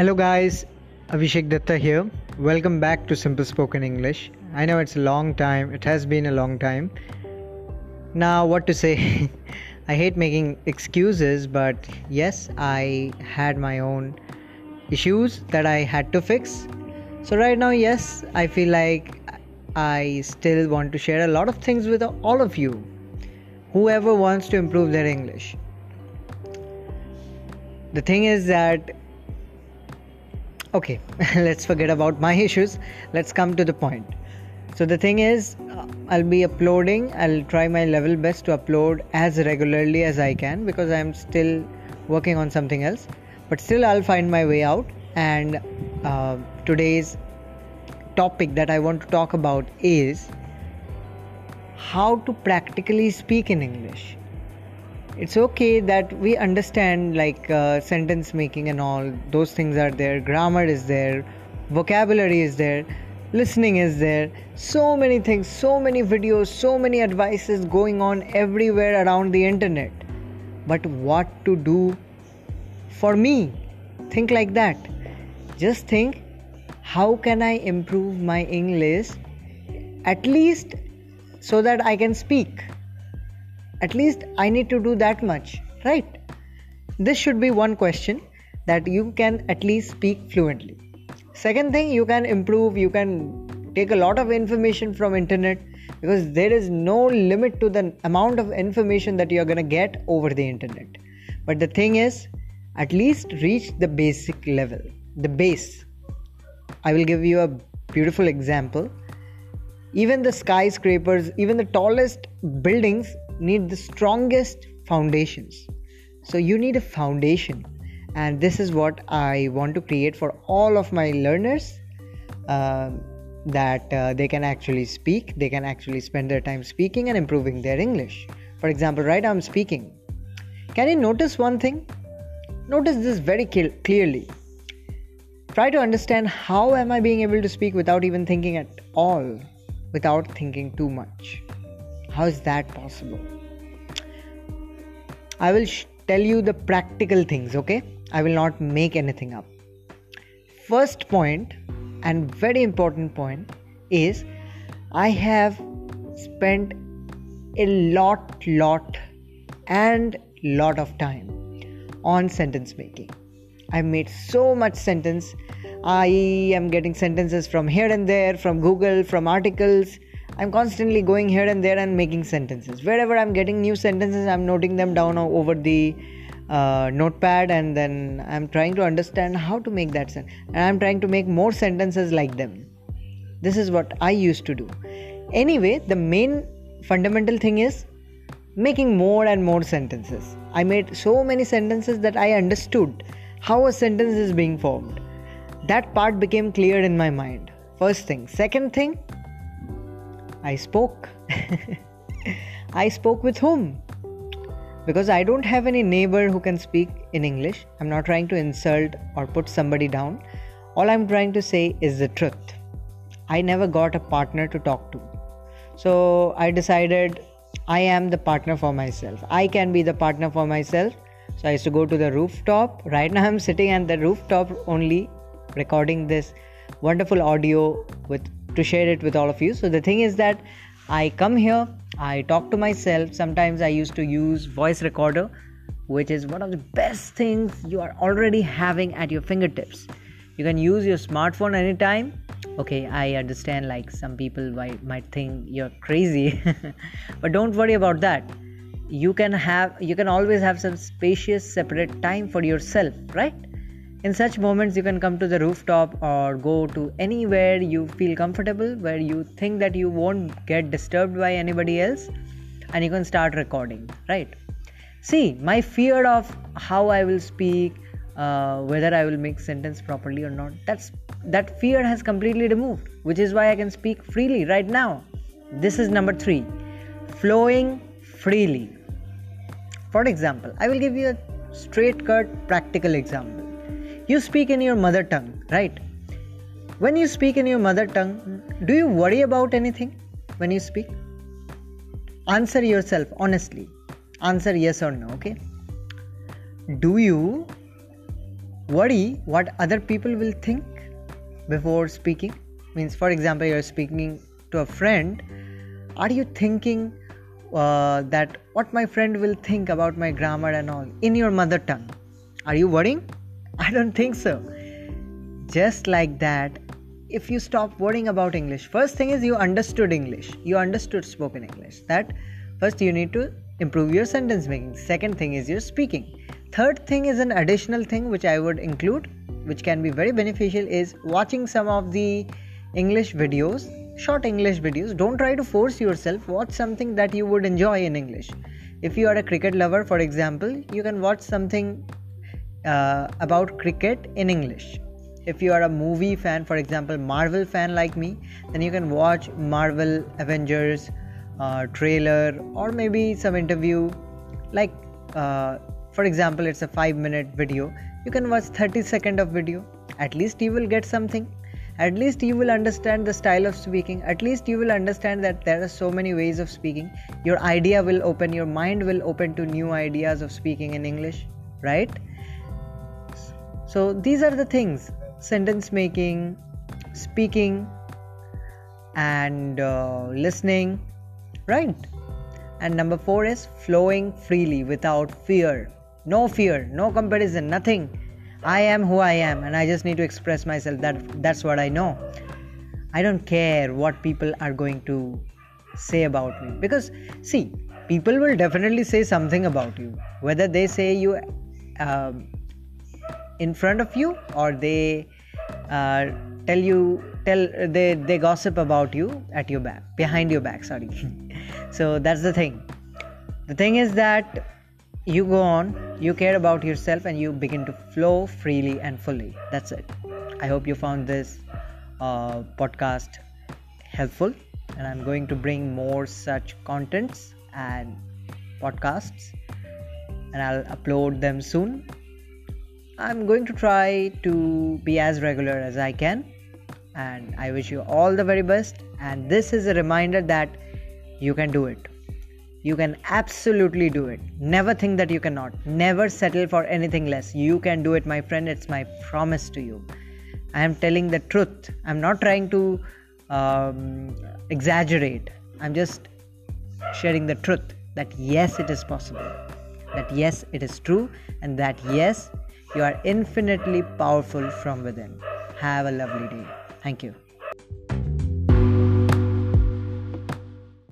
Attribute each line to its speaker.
Speaker 1: Hello, guys. Abhishek Datta here. Welcome back to Simple Spoken English. I know it's a long time, it has been a long time. Now, what to say? I hate making excuses, but yes, I had my own issues that I had to fix. So, right now, yes, I feel like I still want to share a lot of things with all of you, whoever wants to improve their English. The thing is that okay let's forget about my issues. Let's come to the point. So the thing is uh, i'll be uploading. I'll try my level best to upload as regularly as i can because i'm still working on something else. But still i'll find my way out. And uh, today's topic that i want to talk about is how to practically speak in english it's okay that we understand like uh, sentence making and all those things are there grammar is there vocabulary is there listening is there. So many things so many videos so many advices going on everywhere around the internet. But what to do for me? Think like that. Just think how can i improve my english at least so that i can speak at least i need to do that much right? This should be one question that you can at least speak fluently. Second thing you can improve you can take a lot of information from internet because there is no limit to the amount of information that you're going to get over the internet. But the thing is at least reach the basic level the base. I will give you a beautiful example. Even the skyscrapers even the tallest buildings need the strongest foundations. So you need a foundation, and this is what I want to create for all of my learners. Uh, that uh, they can actually speak, they can actually spend their time speaking and improving their English. For example, right now I'm speaking. Can you notice one thing? Notice this very clearly. Try to understand how am I being able to speak without even thinking at all, without thinking too much. How is that possible? I will sh- tell you the practical things, okay? I will not make anything up. First point, and very important point, is I have spent a lot, lot, and lot of time on sentence making. I've made so much sentence. I am getting sentences from here and there, from Google, from articles I'm constantly going here and there and making sentences. Wherever I'm getting new sentences, I'm noting them down over the uh, notepad and then I'm trying to understand how to make that sentence. And I'm trying to make more sentences like them. This is what I used to do. Anyway, the main fundamental thing is making more and more sentences. I made so many sentences that I understood how a sentence is being formed. That part became clear in my mind. First thing. Second thing, I spoke. I spoke with whom? Because I don't have any neighbor who can speak in English. I'm not trying to insult or put somebody down. All I'm trying to say is the truth. I never got a partner to talk to. So I decided I am the partner for myself. I can be the partner for myself. So I used to go to the rooftop. Right now I'm sitting at the rooftop only recording this wonderful audio with to share it with all of you. So the thing is that I come here, I talk to myself. Sometimes I used to use voice recorder, which is one of the best things you are already having at your fingertips. You can use your smartphone anytime. Okay, I understand like some people might, might think you're crazy, but don't worry about that. You can have you can always have some spacious separate time for yourself, right? In such moments, you can come to the rooftop or go to anywhere you feel comfortable, where you think that you won't get disturbed by anybody else, and you can start recording, right? See, my fear of how I will speak, uh, whether I will make sentence properly or not, that's that fear has completely removed, which is why I can speak freely right now. This is number three, flowing freely. For example, I will give you a straight cut practical example you speak in your mother tongue, right? When you speak in your mother tongue, do you worry about anything when you speak? Answer yourself honestly. Answer yes or no, okay? Do you worry what other people will think before speaking means for example you're speaking to a friend are you thinking uh, that what my friend will think about my grammar and all in your mother tongue are you worrying i don't think so just like that if you stop worrying about english first thing is you understood english you understood spoken english that first you need to improve your sentence making second thing is your speaking third thing is an additional thing which i would include which can be very beneficial is watching some of the english videos short English videos. Don't try to force yourself. Watch something that you would enjoy in English. If you are a cricket lover, for example, you can watch something uh, about cricket in English. If you are a movie fan, for example, Marvel fan like me, then you can watch Marvel Avengers uh, trailer or maybe some interview. Like, uh, for example, it's a five minute video. You can watch 30 second of video. At least you will get something at least you will understand the style of speaking at least you will understand that there are so many ways of speaking your idea will open your mind will open to new ideas of speaking in english right so these are the things sentence making speaking and uh, listening right and number 4 is flowing freely without fear no fear no comparison nothing I am who I am and I just need to express myself. That that's what I know. I don't care what people are going to say about me because see, people will definitely say something about you. Whether they say you um, in front of you or they uh, tell you tell they they gossip about you at your back behind your back. Sorry. so that's the thing. The thing is that you go on, you care about yourself, and you begin to flow freely and fully. That's it. I hope you found this uh, podcast helpful, and I'm going to bring more such contents and podcasts, and I'll upload them soon. I'm going to try to be as regular as I can, and I wish you all the very best. And this is a reminder that you can do it. You can absolutely do it. Never think that you cannot. Never settle for anything less. You can do it, my friend. It's my promise to you. I am telling the truth. I'm not trying to um, exaggerate. I'm just sharing the truth that yes, it is possible. That yes, it is true. And that yes, you are infinitely powerful from within. Have a lovely day. Thank you.